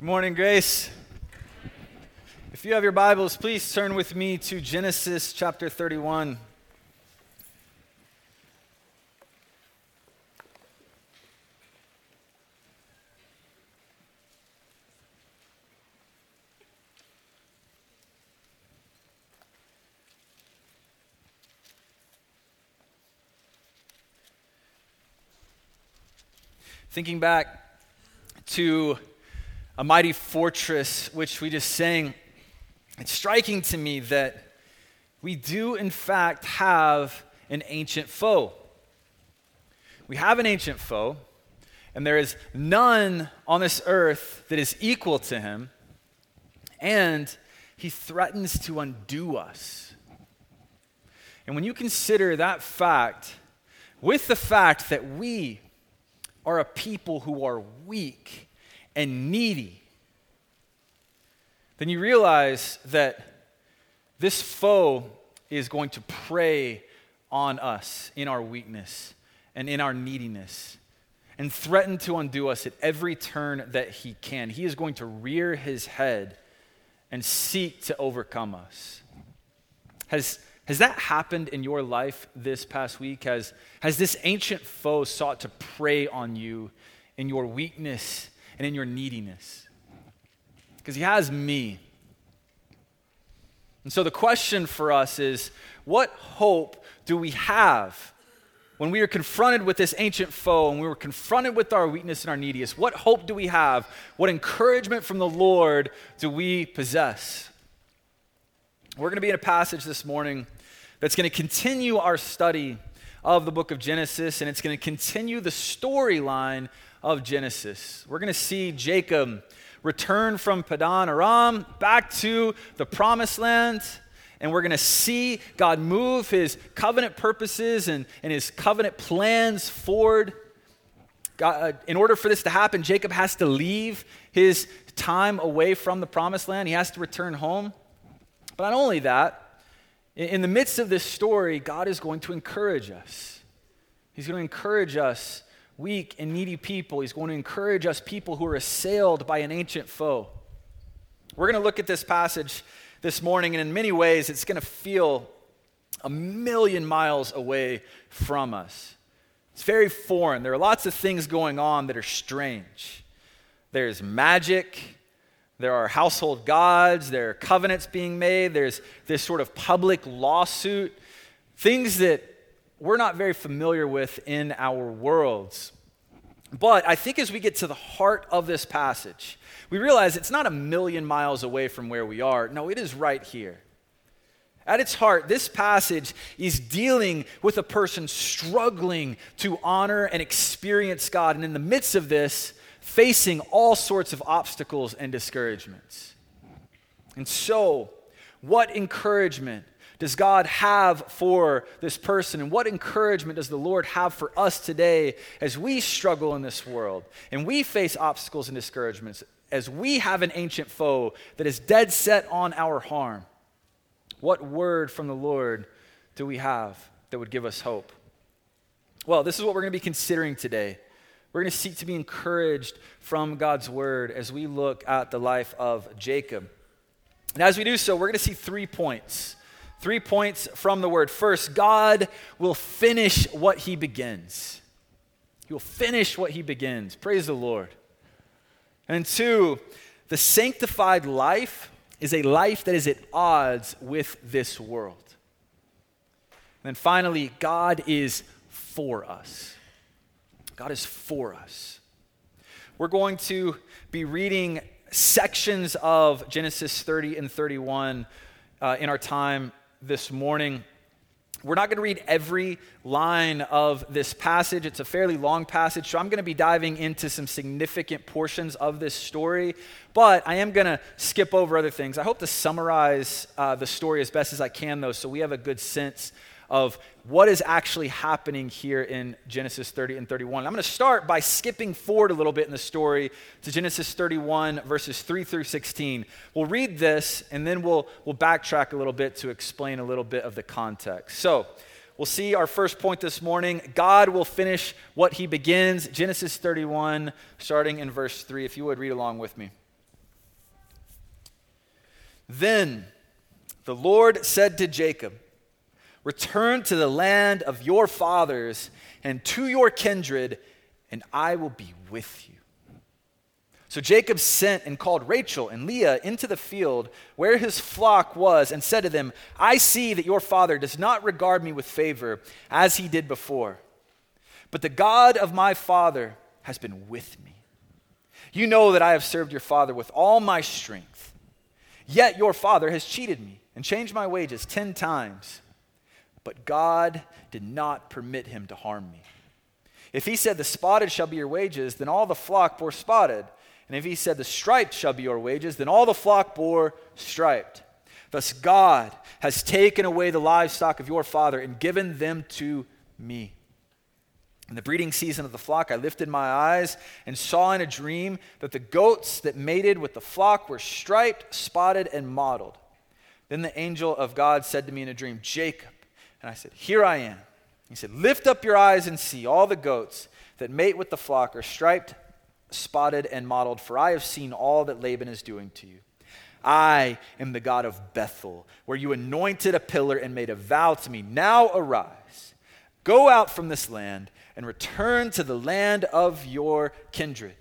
Good morning, Grace. If you have your Bibles, please turn with me to Genesis chapter 31. Thinking back to a mighty fortress, which we just sang, it's striking to me that we do, in fact, have an ancient foe. We have an ancient foe, and there is none on this earth that is equal to him, and he threatens to undo us. And when you consider that fact, with the fact that we are a people who are weak and needy, then you realize that this foe is going to prey on us in our weakness and in our neediness and threaten to undo us at every turn that he can. He is going to rear his head and seek to overcome us. Has, has that happened in your life this past week? Has, has this ancient foe sought to prey on you in your weakness and in your neediness. Because He has me. And so the question for us is what hope do we have when we are confronted with this ancient foe and we were confronted with our weakness and our neediness? What hope do we have? What encouragement from the Lord do we possess? We're going to be in a passage this morning that's going to continue our study of the book of Genesis, and it's going to continue the storyline of Genesis. We're going to see Jacob return from Padan Aram back to the promised land. And we're going to see God move his covenant purposes and, and his covenant plans forward. God, uh, in order for this to happen, Jacob has to leave his time away from the promised land. He has to return home. But not only that, in, in the midst of this story, God is going to encourage us. He's going to encourage us weak and needy people. He's going to encourage us, people who are assailed by an ancient foe. We're going to look at this passage this morning, and in many ways, it's going to feel a million miles away from us. It's very foreign. There are lots of things going on that are strange. There's magic, there are household gods, there are covenants being made, there's this sort of public lawsuit, things that we're not very familiar with in our worlds. But I think as we get to the heart of this passage, we realize it's not a million miles away from where we are. No, it is right here. At its heart, this passage is dealing with a person struggling to honor and experience God. And in the midst of this, facing all sorts of obstacles and discouragements. And so, what encouragement does God have for this person? And what encouragement does the Lord have for us today as we struggle in this world and we face obstacles and discouragements, as we have an ancient foe that is dead set on our harm? What word from the Lord do we have that would give us hope? Well, this is what we're going to be considering today. We're going to seek to be encouraged from God's word as we look at the life of Jacob. And as we do so, we're going to see three points Three points from the word. First, God will finish what he begins. He will finish what he begins. Praise the Lord. And two, the sanctified life is a life that is at odds with this world. And then finally, God is for us. God is for us. We're going to be reading sections of Genesis 30 and 31 uh, in our time this morning. We're not going to read every line of this passage. It's a fairly long passage, so I'm going to be diving into some significant portions of this story, but I am going to skip over other things. I hope to summarize uh, the story as best as I can, though, so we have a good sense of what is actually happening here in Genesis 30 and 31. I'm going to start by skipping forward a little bit in the story to Genesis 31, verses 3 through 16. We'll read this and then we'll, we'll backtrack a little bit to explain a little bit of the context. So, we'll see our first point this morning. God will finish what he begins. Genesis 31, starting in verse 3. If you would read along with me. Then the Lord said to Jacob, Return to the land of your fathers and to your kindred, and I will be with you. So Jacob sent and called Rachel and Leah into the field where his flock was and said to them, I see that your father does not regard me with favor as he did before, but the God of my father has been with me. You know that I have served your father with all my strength. Yet your father has cheated me and changed my wages ten times. But God did not permit him to harm me. If he said, The spotted shall be your wages, then all the flock bore spotted. And if he said, The striped shall be your wages, then all the flock bore striped. Thus God has taken away the livestock of your father and given them to me. In the breeding season of the flock, I lifted my eyes and saw in a dream that the goats that mated with the flock were striped, spotted, and mottled. Then the angel of God said to me in a dream, Jacob. And I said, Here I am. He said, Lift up your eyes and see all the goats that mate with the flock are striped, spotted, and mottled, for I have seen all that Laban is doing to you. I am the God of Bethel, where you anointed a pillar and made a vow to me. Now arise, go out from this land, and return to the land of your kindred.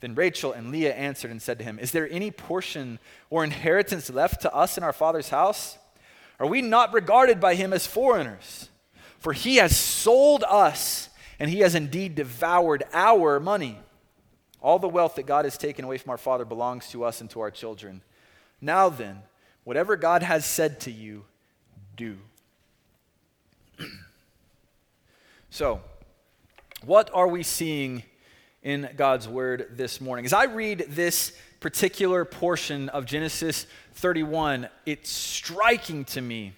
Then Rachel and Leah answered and said to him, Is there any portion or inheritance left to us in our father's house? Are we not regarded by him as foreigners? For he has sold us, and he has indeed devoured our money. All the wealth that God has taken away from our Father belongs to us and to our children. Now then, whatever God has said to you, do. so, what are we seeing in God's Word this morning? As I read this particular portion of Genesis 31, it's striking to me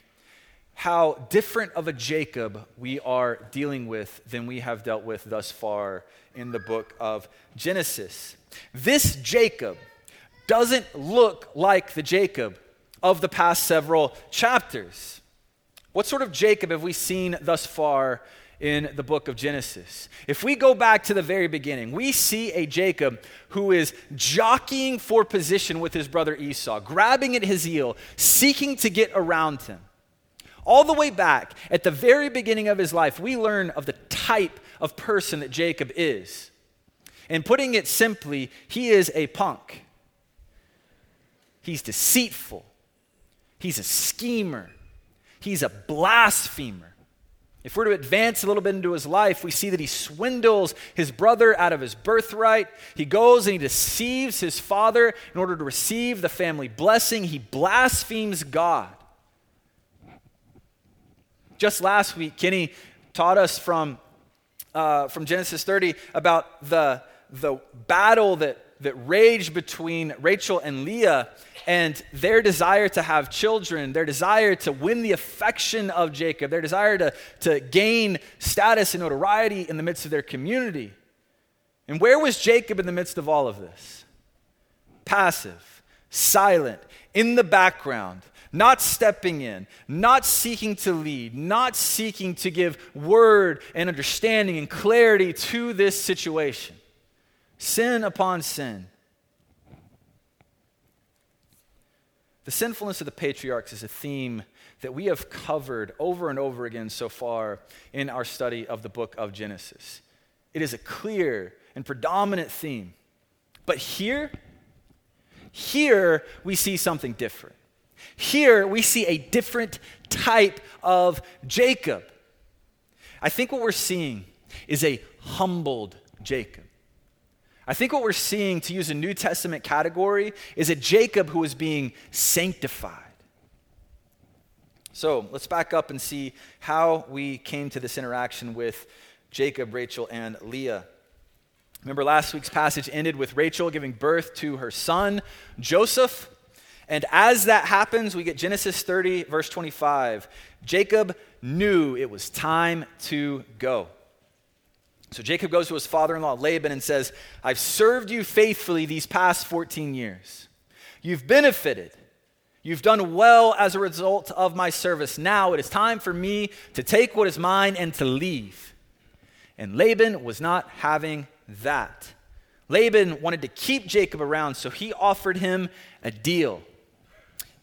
how different of a Jacob we are dealing with than we have dealt with thus far in the book of Genesis. This Jacob doesn't look like the Jacob of the past several chapters. What sort of Jacob have we seen thus far in the book of Genesis? If we go back to the very beginning, we see a Jacob who is jockeying for position with his brother Esau, grabbing at his heel, seeking to get around him. All the way back at the very beginning of his life, we learn of the type of person that Jacob is. And putting it simply, he is a punk. He's deceitful. He's a schemer. He's a blasphemer. If we're to advance a little bit into his life, we see that he swindles his brother out of his birthright. He goes and he deceives his father in order to receive the family blessing. He blasphemes God. Just last week, Kenny taught us from, uh, from Genesis 30 about the, the battle that, that raged between Rachel and Leah and their desire to have children, their desire to win the affection of Jacob, their desire to, to gain status and notoriety in the midst of their community. And where was Jacob in the midst of all of this? Passive, silent, in the background, not stepping in, not seeking to lead, not seeking to give word and understanding and clarity to this situation. Sin upon sin. The sinfulness of the patriarchs is a theme that we have covered over and over again so far in our study of the book of Genesis. It is a clear and predominant theme. But here, here we see something different. Here we see a different type of Jacob. I think what we're seeing is a humbled Jacob. I think what we're seeing, to use a New Testament category, is a Jacob who is being sanctified. So let's back up and see how we came to this interaction with Jacob, Rachel, and Leah. Remember, last week's passage ended with Rachel giving birth to her son, Joseph. And as that happens, we get Genesis 30, verse 25. Jacob knew it was time to go. So Jacob goes to his father in law, Laban, and says, I've served you faithfully these past 14 years. You've benefited. You've done well as a result of my service. Now it is time for me to take what is mine and to leave. And Laban was not having that. Laban wanted to keep Jacob around, so he offered him a deal.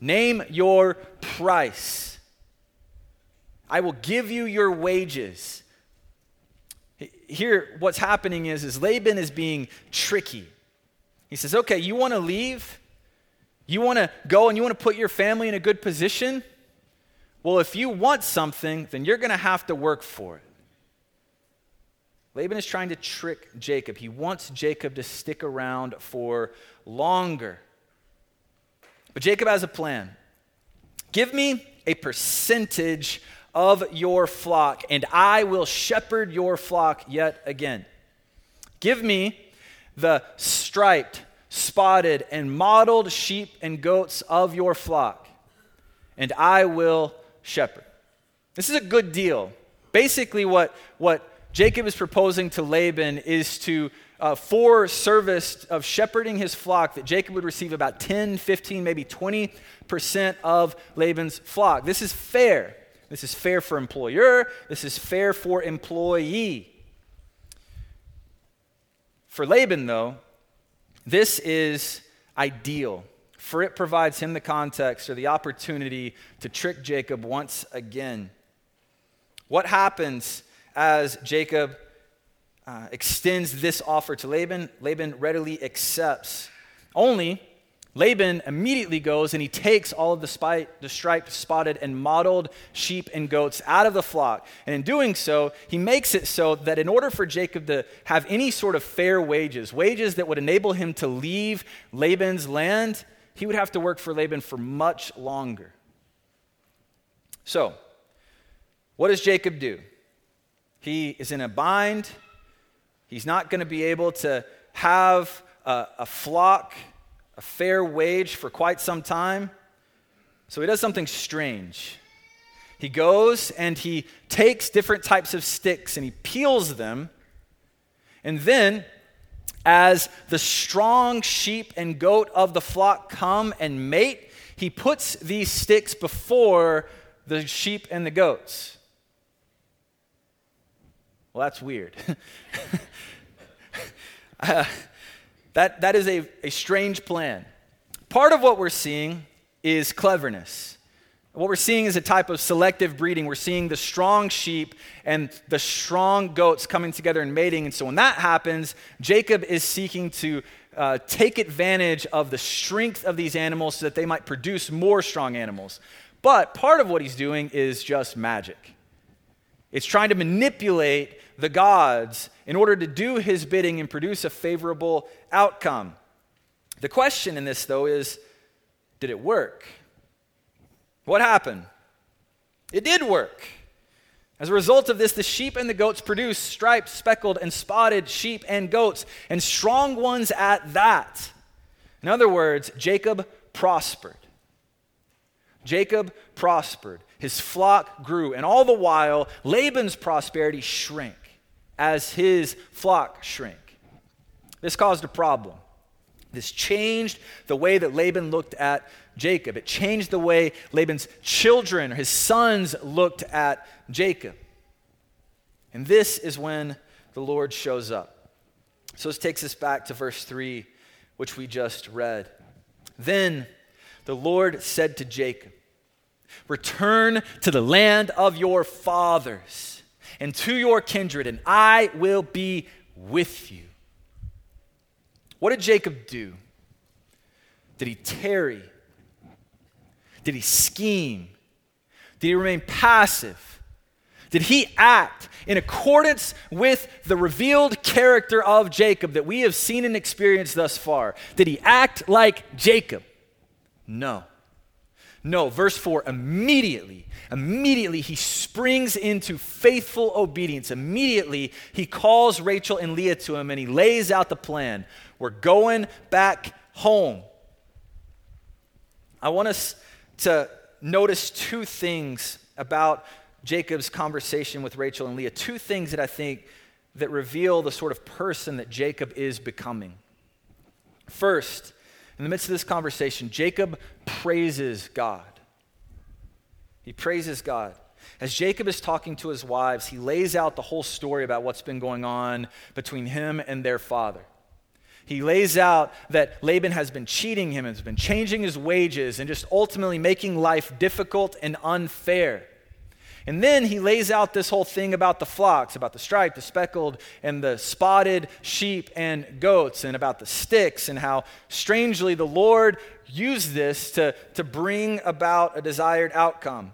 Name your price. I will give you your wages. Here, what's happening is, is Laban is being tricky. He says, Okay, you want to leave? You want to go and you want to put your family in a good position? Well, if you want something, then you're going to have to work for it. Laban is trying to trick Jacob. He wants Jacob to stick around for longer. But Jacob has a plan. Give me a percentage of your flock, and I will shepherd your flock yet again. Give me the striped, spotted, and mottled sheep and goats of your flock, and I will shepherd. This is a good deal. Basically, what, what Jacob is proposing to Laban is to, uh, for service of shepherding his flock, that Jacob would receive about 10, 15, maybe 20% of Laban's flock. This is fair. This is fair for employer. This is fair for employee. For Laban, though, this is ideal, for it provides him the context or the opportunity to trick Jacob once again. What happens as Jacob uh, extends this offer to Laban, Laban readily accepts. Only Laban immediately goes and he takes all of the, spy, the striped, spotted, and mottled sheep and goats out of the flock. And in doing so, he makes it so that in order for Jacob to have any sort of fair wages, wages that would enable him to leave Laban's land, he would have to work for Laban for much longer. So, what does Jacob do? He is in a bind. He's not going to be able to have a, a, flock, a fair wage for quite some time. So he does something strange. He goes and he takes different types of sticks and he peels them. And then, as the strong sheep and goat of the flock come and mate, he puts these sticks before the sheep and the goats. Well, that's weird. uh, that, that is a, a strange plan. Part of what we're seeing is cleverness. What we're seeing is a type of selective breeding. We're seeing the strong sheep and the strong goats coming together and mating. And so when that happens, Jacob is seeking to uh, take advantage of the strength of these animals so that they might produce more strong animals. But part of what he's doing is just magic. It's trying to manipulate the gods in order to do his bidding and produce a favorable outcome. The question in this, though, is did it work? What happened? It did work. As a result of this, the sheep and the goats produced striped, speckled, and spotted sheep and goats, and strong ones at that. In other words, Jacob prospered. Jacob prospered. His flock grew, and all the while, Laban's prosperity shrank as his flock shrank. This caused a problem. This changed the way that Laban looked at Jacob. It changed the way Laban's children, his sons, looked at Jacob. And this is when the Lord shows up. So this takes us back to verse 3, which we just read. Then the Lord said to Jacob, Return to the land of your fathers and to your kindred, and I will be with you. What did Jacob do? Did he tarry? Did he scheme? Did he remain passive? Did he act in accordance with the revealed character of Jacob that we have seen and experienced thus far? Did he act like Jacob? No. No, verse 4 immediately, immediately he springs into faithful obedience. Immediately he calls Rachel and Leah to him and he lays out the plan. We're going back home. I want us to notice two things about Jacob's conversation with Rachel and Leah. Two things that I think that reveal the sort of person that Jacob is becoming. First, in the midst of this conversation, Jacob praises God. He praises God. As Jacob is talking to his wives, he lays out the whole story about what's been going on between him and their father. He lays out that Laban has been cheating him, has been changing his wages, and just ultimately making life difficult and unfair. And then he lays out this whole thing about the flocks, about the striped, the speckled, and the spotted sheep and goats, and about the sticks, and how strangely the Lord used this to, to bring about a desired outcome.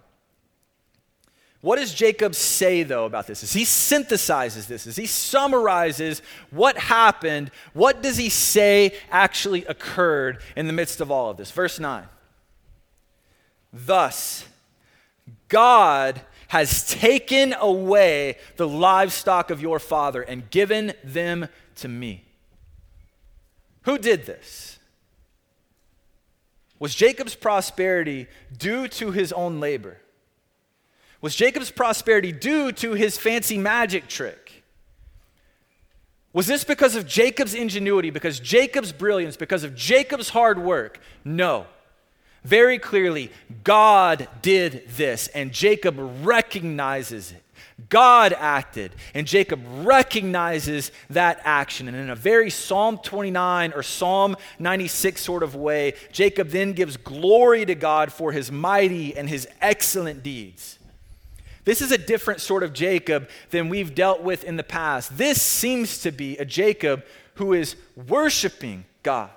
What does Jacob say, though, about this? As he synthesizes this, as he summarizes what happened, what does he say actually occurred in the midst of all of this? Verse 9. Thus, God has taken away the livestock of your father and given them to me. Who did this? Was Jacob's prosperity due to his own labor? Was Jacob's prosperity due to his fancy magic trick? Was this because of Jacob's ingenuity, because Jacob's brilliance, because of Jacob's hard work? No. Very clearly, God did this, and Jacob recognizes it. God acted, and Jacob recognizes that action. And in a very Psalm 29 or Psalm 96 sort of way, Jacob then gives glory to God for his mighty and his excellent deeds. This is a different sort of Jacob than we've dealt with in the past. This seems to be a Jacob who is worshiping God.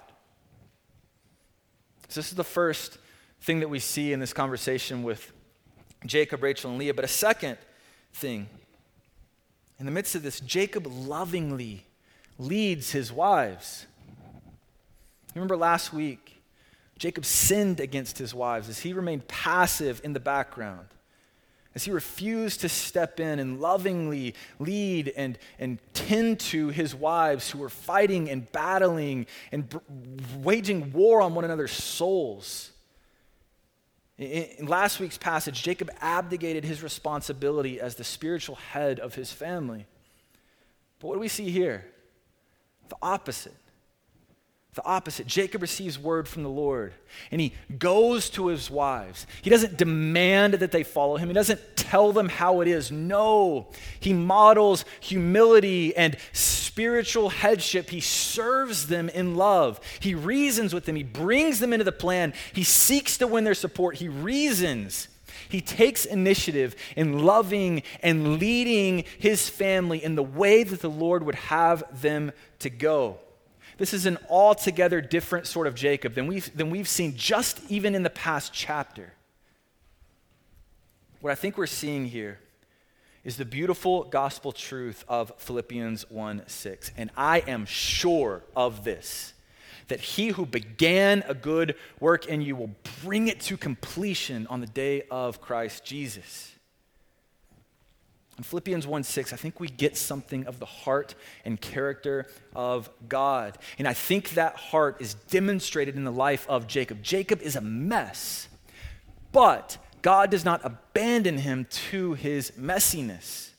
So, this is the first thing that we see in this conversation with Jacob, Rachel, and Leah. But a second thing, in the midst of this, Jacob lovingly leads his wives. Remember last week, Jacob sinned against his wives as he remained passive in the background as he refused to step in and lovingly lead and, and tend to his wives who were fighting and battling and b- waging war on one another's souls. In, in last week's passage, Jacob abdicated his responsibility as the spiritual head of his family. But what do we see here? The opposite. The opposite. Jacob receives word from the Lord and he goes to his wives. He doesn't demand that they follow him, he doesn't tell them how it is. No, he models humility and spiritual headship. He serves them in love. He reasons with them, he brings them into the plan, he seeks to win their support, he reasons. He takes initiative in loving and leading his family in the way that the Lord would have them to go. This is an altogether different sort of Jacob than we've, than we've seen just even in the past chapter. What I think we're seeing here is the beautiful gospel truth of Philippians 1 6. And I am sure of this that he who began a good work in you will bring it to completion on the day of Christ Jesus. In Philippians 1 6, I think we get something of the heart and character of God. And I think that heart is demonstrated in the life of Jacob. Jacob is a mess, but God does not abandon him to his messiness.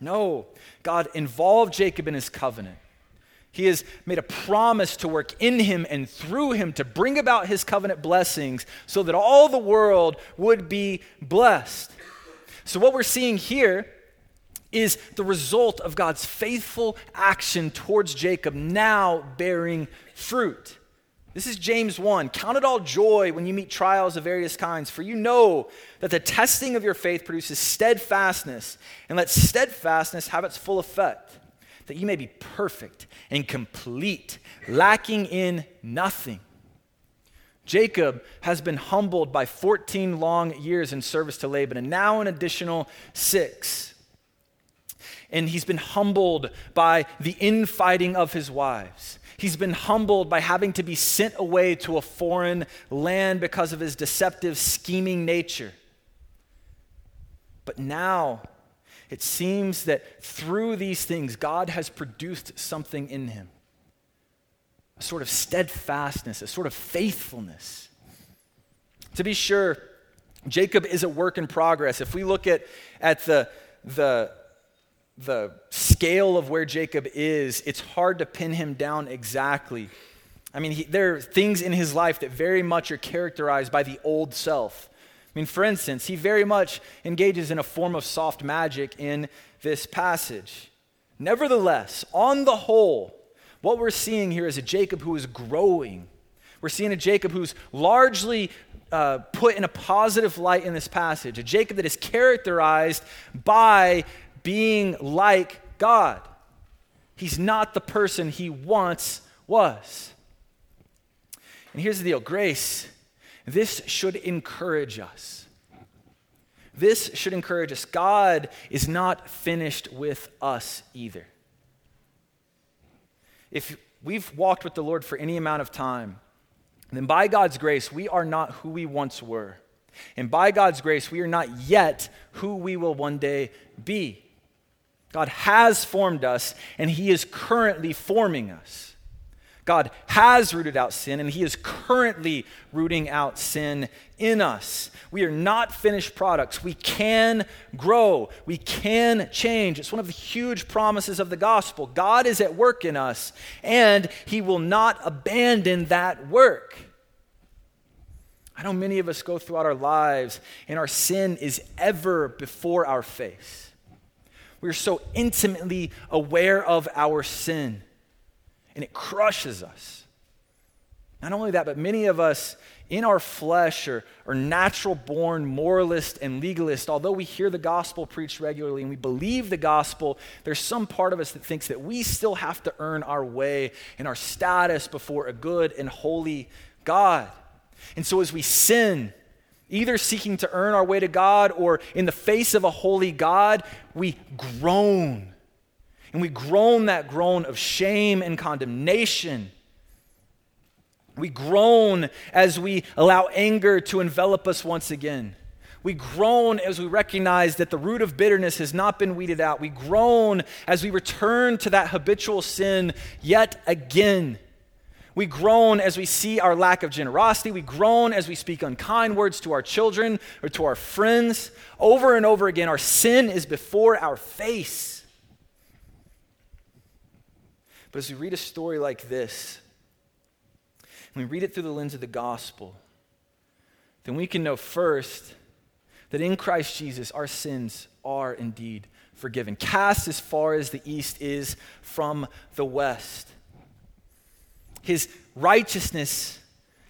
No, God involved Jacob in his covenant. He has made a promise to work in him and through him to bring about his covenant blessings so that all the world would be blessed. So, what we're seeing here is the result of God's faithful action towards Jacob now bearing fruit. This is James 1. Count it all joy when you meet trials of various kinds, for you know that the testing of your faith produces steadfastness, and let steadfastness have its full effect, that you may be perfect and complete, lacking in nothing. Jacob has been humbled by 14 long years in service to Laban, and now an additional six. And he's been humbled by the infighting of his wives. He's been humbled by having to be sent away to a foreign land because of his deceptive, scheming nature. But now, it seems that through these things, God has produced something in him a sort of steadfastness, a sort of faithfulness. To be sure, Jacob is a work in progress. If we look at, at the, the, the scale of where Jacob is, it's hard to pin him down exactly. I mean, he, there are things in his life that very much are characterized by the old self. I mean, for instance, he very much engages in a form of soft magic in this passage. Nevertheless, on the whole, What we're seeing here is a Jacob who is growing. We're seeing a Jacob who's largely uh, put in a positive light in this passage, a Jacob that is characterized by being like God. He's not the person he once was. And here's the deal grace, this should encourage us. This should encourage us. God is not finished with us either. If we've walked with the Lord for any amount of time, then by God's grace, we are not who we once were. And by God's grace, we are not yet who we will one day be. God has formed us, and He is currently forming us. God has rooted out sin, and He is currently rooting out sin in us. We are not finished products. We can grow, we can change. It's one of the huge promises of the gospel. God is at work in us, and He will not abandon that work. I know many of us go throughout our lives, and our sin is ever before our face. We are so intimately aware of our sin and it crushes us. Not only that, but many of us in our flesh are, are natural born moralist and legalist. Although we hear the gospel preached regularly and we believe the gospel, there's some part of us that thinks that we still have to earn our way and our status before a good and holy God. And so as we sin, either seeking to earn our way to God or in the face of a holy God, we groan and we groan that groan of shame and condemnation. We groan as we allow anger to envelop us once again. We groan as we recognize that the root of bitterness has not been weeded out. We groan as we return to that habitual sin yet again. We groan as we see our lack of generosity. We groan as we speak unkind words to our children or to our friends. Over and over again, our sin is before our face. But as we read a story like this, and we read it through the lens of the gospel, then we can know first that in Christ Jesus, our sins are indeed forgiven, cast as far as the east is from the west. His righteousness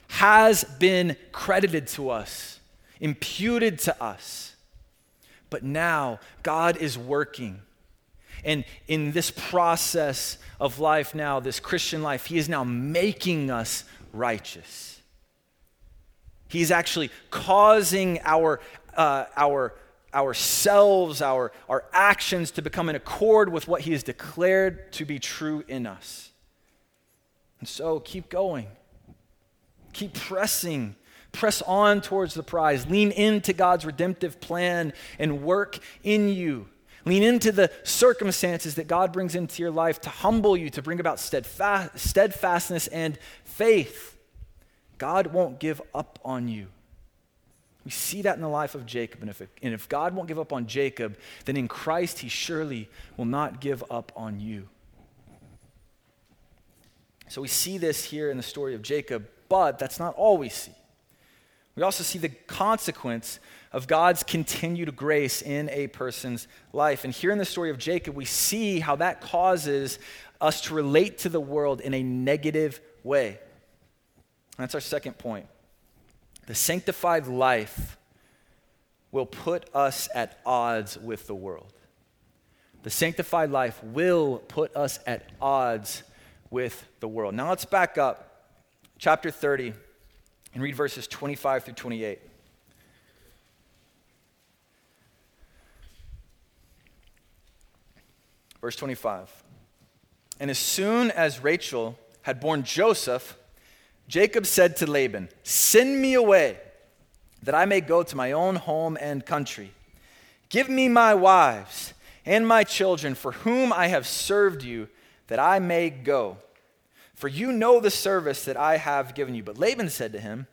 has been credited to us, imputed to us. But now God is working and in this process of life now, this Christian life, He is now making us righteous. He's actually causing our, uh, our, ourselves, our, our actions to become in accord with what He has declared to be true in us. And so keep going, keep pressing. Press on towards the prize. Lean into God's redemptive plan and work in you Lean into the circumstances that God brings into your life to humble you, to bring about steadfast, steadfastness and faith. God won't give up on you. We see that in the life of Jacob. And if, it, and if God won't give up on Jacob, then in Christ, he surely will not give up on you. So we see this here in the story of Jacob, but that's not all we see. We also see the consequence of God's continued grace in a person's life. And here in the story of Jacob, we see how that causes us to relate to the world in a negative way. That's our second point. The sanctified life will put us at odds with the world. The sanctified life will put us at odds with the world. Now let's back up, chapter 30, and read verses 25 through 28. Verse 25. And as soon as Rachel had borne Joseph, Jacob said to Laban, Send me away, that I may go to my own home and country. Give me my wives and my children, for whom I have served you, that I may go. For you know the service that I have given you. But Laban said to him,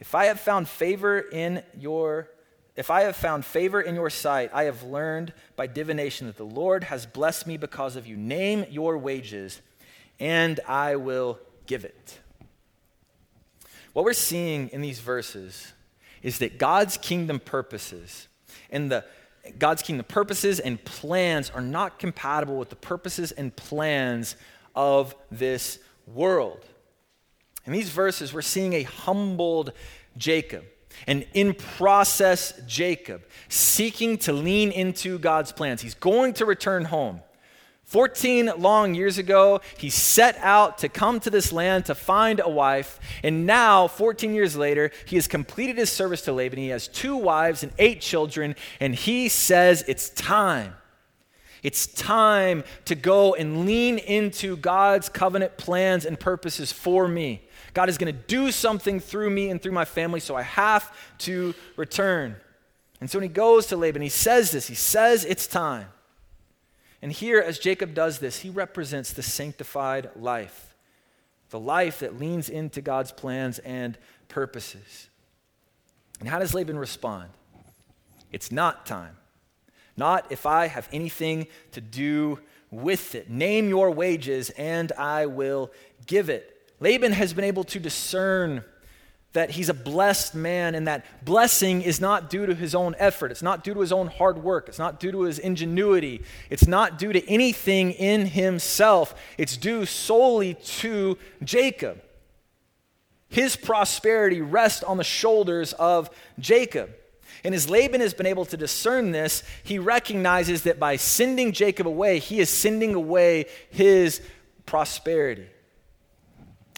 If I have found favor in your if I have found favor in your sight, I have learned by divination that the Lord has blessed me because of you. Name your wages, and I will give it. What we're seeing in these verses is that God's kingdom purposes and the God's kingdom purposes and plans are not compatible with the purposes and plans of this world. In these verses, we're seeing a humbled Jacob, an in process Jacob, seeking to lean into God's plans. He's going to return home. 14 long years ago, he set out to come to this land to find a wife. And now, 14 years later, he has completed his service to Laban. He has two wives and eight children, and he says it's time. It's time to go and lean into God's covenant plans and purposes for me. God is going to do something through me and through my family, so I have to return. And so when he goes to Laban, he says this he says it's time. And here, as Jacob does this, he represents the sanctified life, the life that leans into God's plans and purposes. And how does Laban respond? It's not time. Not if I have anything to do with it. Name your wages, and I will give it. Laban has been able to discern that he's a blessed man and that blessing is not due to his own effort. It's not due to his own hard work. It's not due to his ingenuity. It's not due to anything in himself. It's due solely to Jacob. His prosperity rests on the shoulders of Jacob. And as Laban has been able to discern this, he recognizes that by sending Jacob away, he is sending away his prosperity.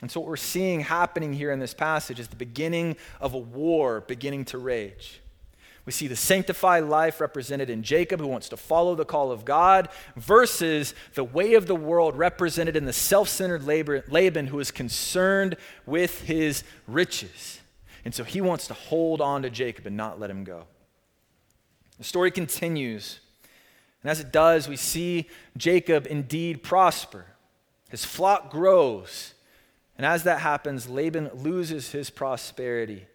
And so, what we're seeing happening here in this passage is the beginning of a war beginning to rage. We see the sanctified life represented in Jacob, who wants to follow the call of God, versus the way of the world represented in the self centered Laban, who is concerned with his riches. And so he wants to hold on to Jacob and not let him go. The story continues. And as it does, we see Jacob indeed prosper. His flock grows. And as that happens, Laban loses his prosperity.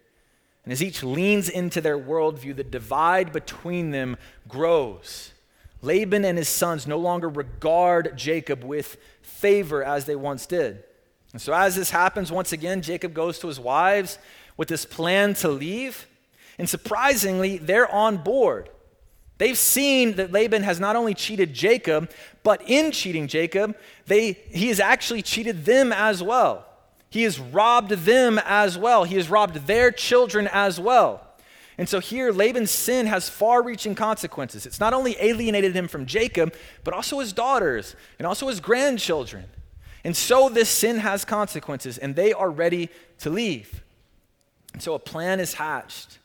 And as each leans into their worldview, the divide between them grows. Laban and his sons no longer regard Jacob with favor as they once did. And so, as this happens, once again, Jacob goes to his wives with this plan to leave. And surprisingly, they're on board. They've seen that Laban has not only cheated Jacob, but in cheating Jacob, they, he has actually cheated them as well. He has robbed them as well. He has robbed their children as well. And so here, Laban's sin has far reaching consequences. It's not only alienated him from Jacob, but also his daughters and also his grandchildren. And so this sin has consequences, and they are ready to leave. And so a plan is hatched.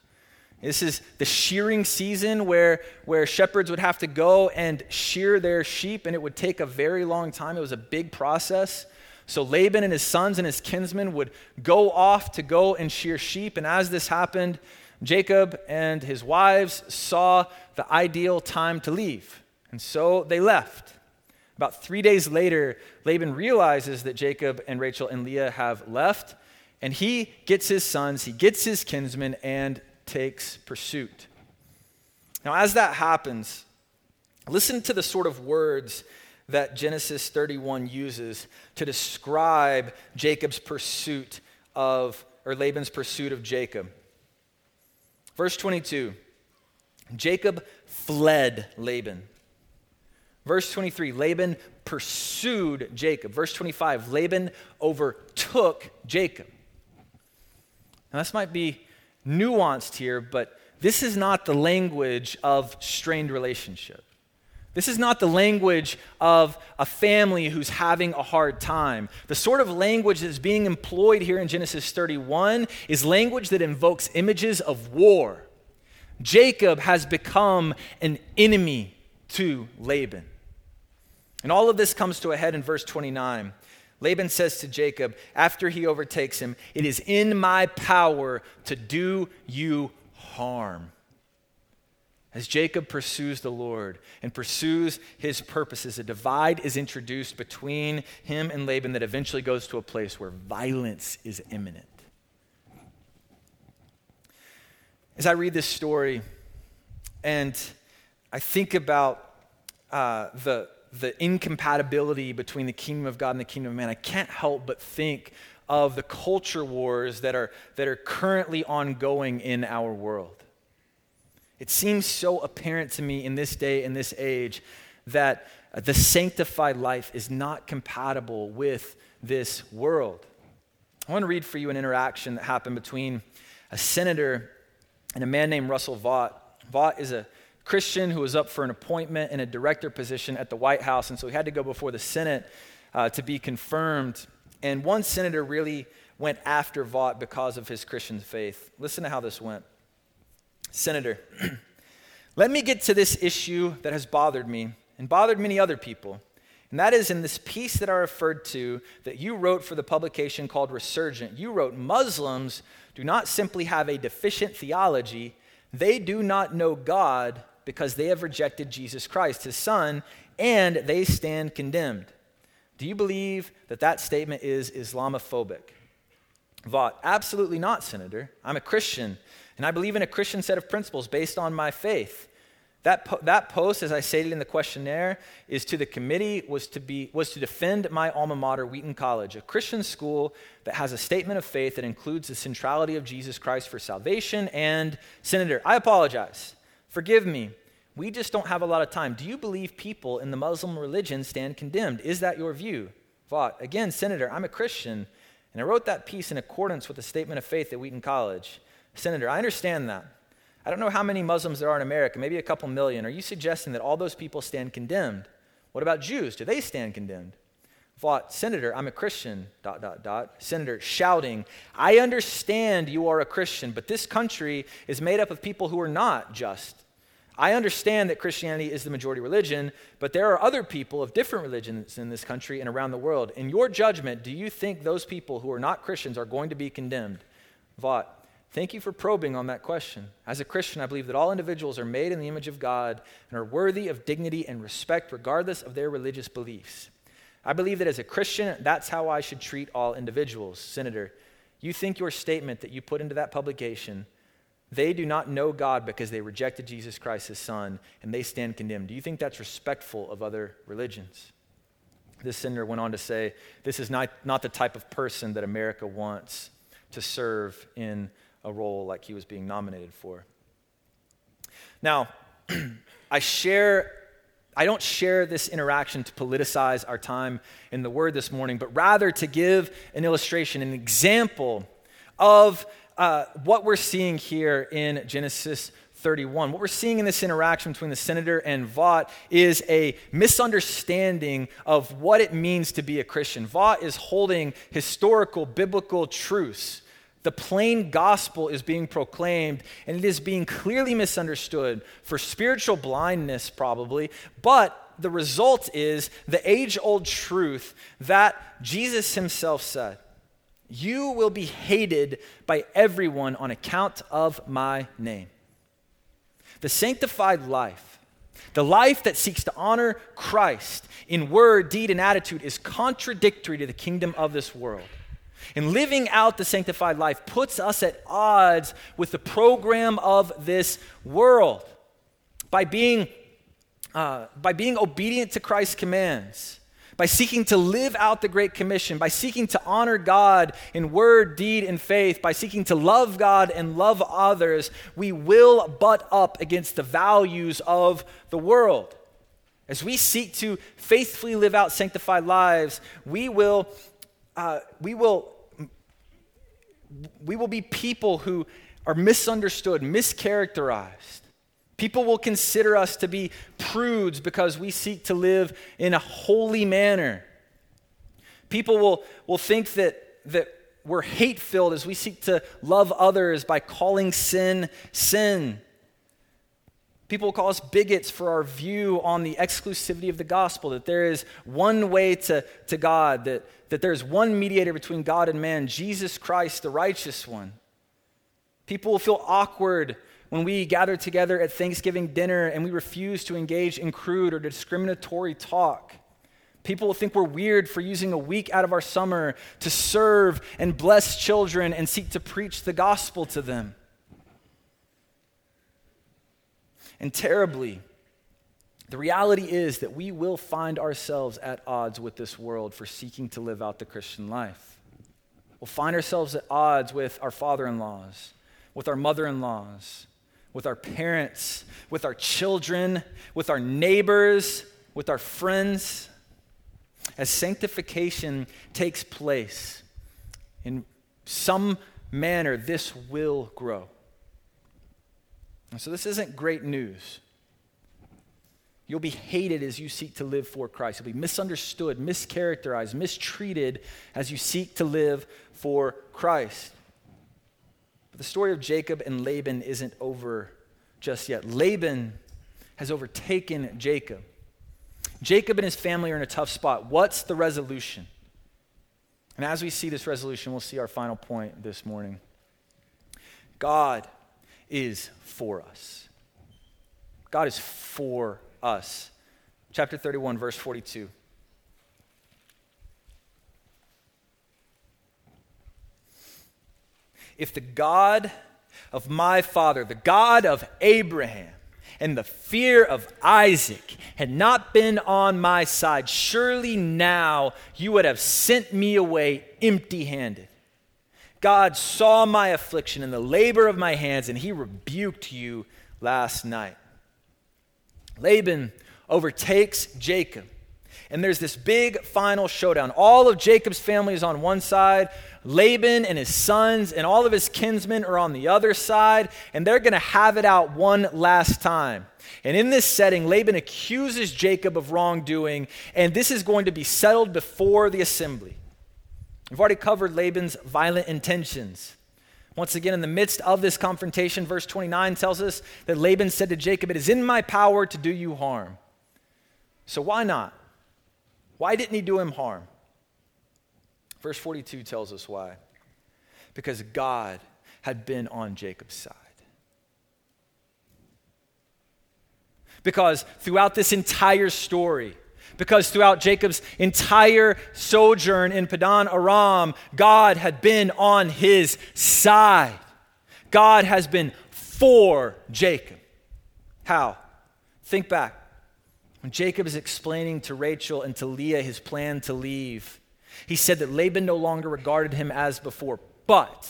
This is the shearing season where, where shepherds would have to go and shear their sheep, and it would take a very long time. It was a big process. So Laban and his sons and his kinsmen would go off to go and shear sheep. And as this happened, Jacob and his wives saw the ideal time to leave. And so they left. About three days later, Laban realizes that Jacob and Rachel and Leah have left, and he gets his sons, he gets his kinsmen, and takes pursuit. Now, as that happens, listen to the sort of words that Genesis 31 uses to describe Jacob's pursuit of, or Laban's pursuit of Jacob. Verse 22 Jacob fled Laban. Verse 23 Laban pursued Jacob. Verse 25 Laban overtook Jacob. Now, this might be nuanced here, but this is not the language of strained relationship. This is not the language of a family who's having a hard time. The sort of language that's being employed here in Genesis 31 is language that invokes images of war. Jacob has become an enemy to Laban. And all of this comes to a head in verse 29. Laban says to Jacob, after he overtakes him, It is in my power to do you harm. As Jacob pursues the Lord and pursues his purposes, a divide is introduced between him and Laban that eventually goes to a place where violence is imminent. As I read this story and I think about uh, the, the incompatibility between the kingdom of God and the kingdom of man, I can't help but think of the culture wars that are, that are currently ongoing in our world. It seems so apparent to me in this day, in this age, that the sanctified life is not compatible with this world. I want to read for you an interaction that happened between a senator and a man named Russell Vought. Vought is a Christian who was up for an appointment in a director position at the White House, and so he had to go before the Senate uh, to be confirmed. And one senator really went after Vought because of his Christian faith. Listen to how this went. Senator, let me get to this issue that has bothered me and bothered many other people. And that is in this piece that I referred to that you wrote for the publication called Resurgent. You wrote Muslims do not simply have a deficient theology, they do not know God because they have rejected Jesus Christ, his son, and they stand condemned. Do you believe that that statement is Islamophobic? Vought, absolutely not, Senator. I'm a Christian, and I believe in a Christian set of principles based on my faith. That, po- that post, as I stated in the questionnaire, is to the committee, was to, be, was to defend my alma mater, Wheaton College, a Christian school that has a statement of faith that includes the centrality of Jesus Christ for salvation. And, Senator, I apologize. Forgive me. We just don't have a lot of time. Do you believe people in the Muslim religion stand condemned? Is that your view? Vought. Again, Senator, I'm a Christian, and I wrote that piece in accordance with the statement of faith at Wheaton College. Senator, I understand that. I don't know how many Muslims there are in America, maybe a couple million. Are you suggesting that all those people stand condemned? What about Jews? Do they stand condemned? Vought, Senator, I'm a Christian, dot, dot, dot. Senator shouting, I understand you are a Christian, but this country is made up of people who are not just. I understand that Christianity is the majority religion, but there are other people of different religions in this country and around the world. In your judgment, do you think those people who are not Christians are going to be condemned? Vought, Thank you for probing on that question. As a Christian, I believe that all individuals are made in the image of God and are worthy of dignity and respect regardless of their religious beliefs. I believe that as a Christian, that's how I should treat all individuals. Senator, you think your statement that you put into that publication, they do not know God because they rejected Jesus Christ, his son, and they stand condemned. Do you think that's respectful of other religions? This senator went on to say, This is not, not the type of person that America wants to serve in a role like he was being nominated for. Now, I share I don't share this interaction to politicize our time in the Word this morning, but rather to give an illustration, an example of uh, what we're seeing here in Genesis 31. What we're seeing in this interaction between the senator and Vought is a misunderstanding of what it means to be a Christian. Vought is holding historical biblical truths the plain gospel is being proclaimed, and it is being clearly misunderstood for spiritual blindness, probably. But the result is the age old truth that Jesus himself said You will be hated by everyone on account of my name. The sanctified life, the life that seeks to honor Christ in word, deed, and attitude, is contradictory to the kingdom of this world. And living out the sanctified life puts us at odds with the program of this world. By being, uh, by being obedient to Christ's commands, by seeking to live out the Great Commission, by seeking to honor God in word, deed, and faith, by seeking to love God and love others, we will butt up against the values of the world. As we seek to faithfully live out sanctified lives, we will, uh, we will we will be people who are misunderstood, mischaracterized. People will consider us to be prudes because we seek to live in a holy manner. People will, will think that, that we're hate filled as we seek to love others by calling sin sin. People call us bigots for our view on the exclusivity of the gospel, that there is one way to, to God, that, that there's one mediator between God and man, Jesus Christ, the righteous one. People will feel awkward when we gather together at Thanksgiving dinner and we refuse to engage in crude or discriminatory talk. People will think we're weird for using a week out of our summer to serve and bless children and seek to preach the gospel to them. And terribly, the reality is that we will find ourselves at odds with this world for seeking to live out the Christian life. We'll find ourselves at odds with our father in laws, with our mother in laws, with our parents, with our children, with our neighbors, with our friends, as sanctification takes place, in some manner, this will grow. And so, this isn't great news. You'll be hated as you seek to live for Christ. You'll be misunderstood, mischaracterized, mistreated as you seek to live for Christ. But the story of Jacob and Laban isn't over just yet. Laban has overtaken Jacob. Jacob and his family are in a tough spot. What's the resolution? And as we see this resolution, we'll see our final point this morning. God is for us. God is for us. Chapter 31, verse 42. If the God of my father, the God of Abraham, and the fear of Isaac had not been on my side, surely now you would have sent me away empty handed. God saw my affliction and the labor of my hands, and he rebuked you last night. Laban overtakes Jacob. And there's this big final showdown. All of Jacob's family is on one side, Laban and his sons and all of his kinsmen are on the other side, and they're going to have it out one last time. And in this setting, Laban accuses Jacob of wrongdoing, and this is going to be settled before the assembly. We've already covered Laban's violent intentions. Once again, in the midst of this confrontation, verse 29 tells us that Laban said to Jacob, It is in my power to do you harm. So why not? Why didn't he do him harm? Verse 42 tells us why. Because God had been on Jacob's side. Because throughout this entire story, because throughout Jacob's entire sojourn in Padan Aram, God had been on his side. God has been for Jacob. How? Think back. When Jacob is explaining to Rachel and to Leah his plan to leave, he said that Laban no longer regarded him as before. But,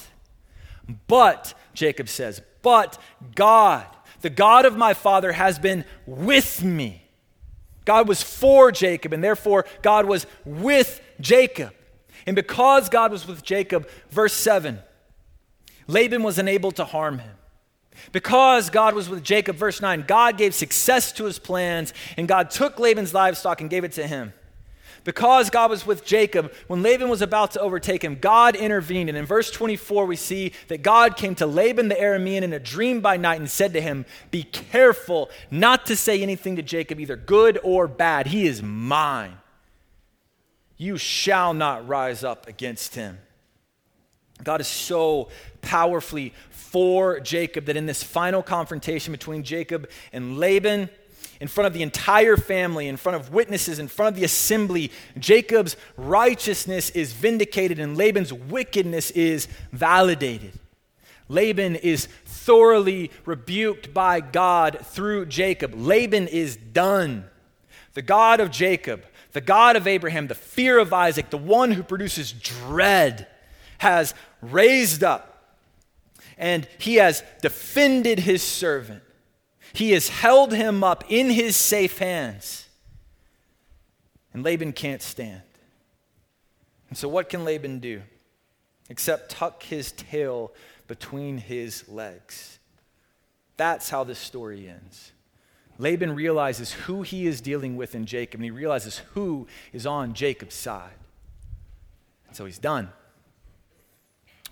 but, Jacob says, but God, the God of my father, has been with me God was for Jacob, and therefore God was with Jacob. And because God was with Jacob, verse 7, Laban was unable to harm him. Because God was with Jacob, verse 9, God gave success to his plans, and God took Laban's livestock and gave it to him. Because God was with Jacob, when Laban was about to overtake him, God intervened. And in verse 24, we see that God came to Laban the Aramean in a dream by night and said to him, Be careful not to say anything to Jacob, either good or bad. He is mine. You shall not rise up against him. God is so powerfully for Jacob that in this final confrontation between Jacob and Laban, in front of the entire family, in front of witnesses, in front of the assembly, Jacob's righteousness is vindicated and Laban's wickedness is validated. Laban is thoroughly rebuked by God through Jacob. Laban is done. The God of Jacob, the God of Abraham, the fear of Isaac, the one who produces dread, has raised up and he has defended his servant. He has held him up in his safe hands. And Laban can't stand. And so, what can Laban do except tuck his tail between his legs? That's how this story ends. Laban realizes who he is dealing with in Jacob, and he realizes who is on Jacob's side. And so he's done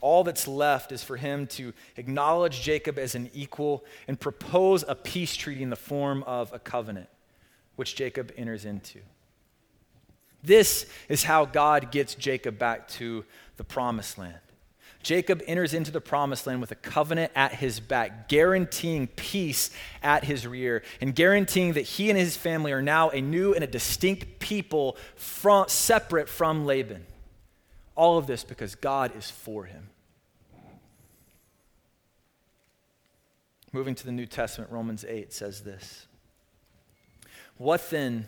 all that's left is for him to acknowledge Jacob as an equal and propose a peace treaty in the form of a covenant, which Jacob enters into. This is how God gets Jacob back to the promised land. Jacob enters into the promised land with a covenant at his back, guaranteeing peace at his rear, and guaranteeing that he and his family are now a new and a distinct people from, separate from Laban. All of this because God is for him. Moving to the New Testament, Romans 8 says this What then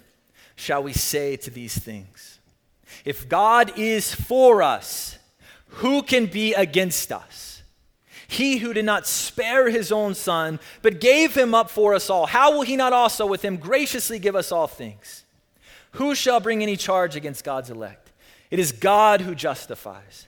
shall we say to these things? If God is for us, who can be against us? He who did not spare his own son, but gave him up for us all, how will he not also with him graciously give us all things? Who shall bring any charge against God's elect? It is God who justifies.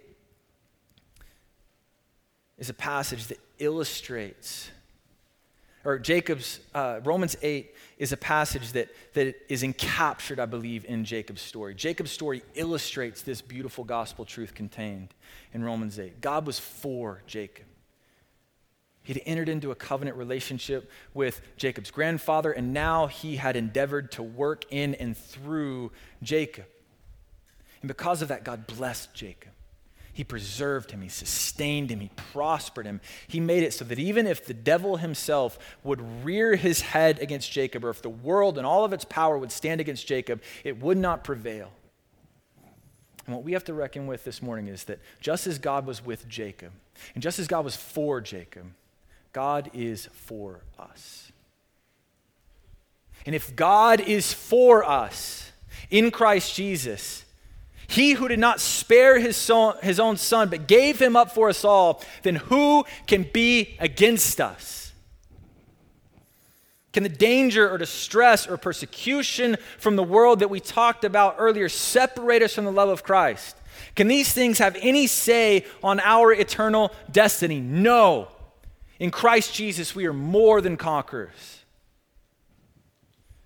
is a passage that illustrates, or Jacob's, uh, Romans 8 is a passage that, that is encaptured, I believe, in Jacob's story. Jacob's story illustrates this beautiful gospel truth contained in Romans 8. God was for Jacob. He'd entered into a covenant relationship with Jacob's grandfather, and now he had endeavored to work in and through Jacob. And because of that, God blessed Jacob. He preserved him, he sustained him, he prospered him. He made it so that even if the devil himself would rear his head against Jacob, or if the world and all of its power would stand against Jacob, it would not prevail. And what we have to reckon with this morning is that just as God was with Jacob, and just as God was for Jacob, God is for us. And if God is for us in Christ Jesus, he who did not spare his, son, his own son, but gave him up for us all, then who can be against us? Can the danger or distress or persecution from the world that we talked about earlier separate us from the love of Christ? Can these things have any say on our eternal destiny? No. In Christ Jesus, we are more than conquerors.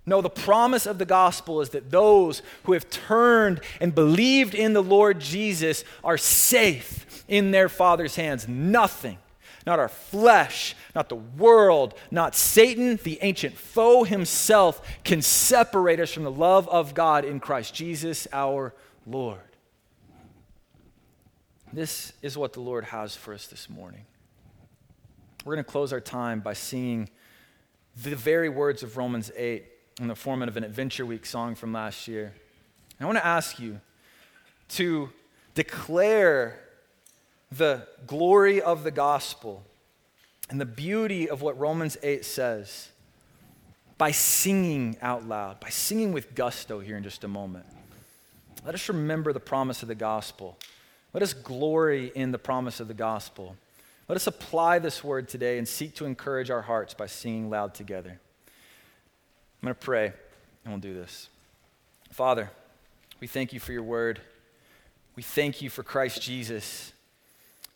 No, the promise of the gospel is that those who have turned and believed in the Lord Jesus are safe in their Father's hands. Nothing, not our flesh, not the world, not Satan, the ancient foe himself, can separate us from the love of God in Christ Jesus our Lord. This is what the Lord has for us this morning. We're going to close our time by singing the very words of Romans 8 in the form of an Adventure Week song from last year. I want to ask you to declare the glory of the gospel and the beauty of what Romans 8 says by singing out loud, by singing with gusto here in just a moment. Let us remember the promise of the gospel. Let us glory in the promise of the gospel. Let us apply this word today and seek to encourage our hearts by singing loud together. I'm going to pray, and we'll do this. Father, we thank you for your word. We thank you for Christ Jesus,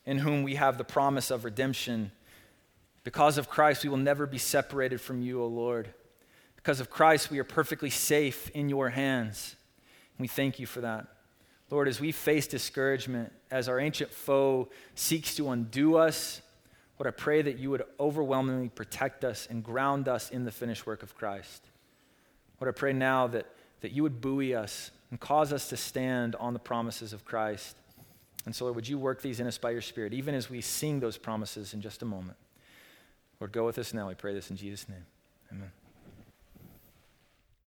in whom we have the promise of redemption. Because of Christ, we will never be separated from you, O Lord. Because of Christ, we are perfectly safe in your hands. We thank you for that. Lord, as we face discouragement, as our ancient foe seeks to undo us, Lord, I pray that you would overwhelmingly protect us and ground us in the finished work of Christ. Lord, I pray now that, that you would buoy us and cause us to stand on the promises of Christ. And so, Lord, would you work these in us by your Spirit, even as we sing those promises in just a moment? Lord, go with us now. We pray this in Jesus' name. Amen.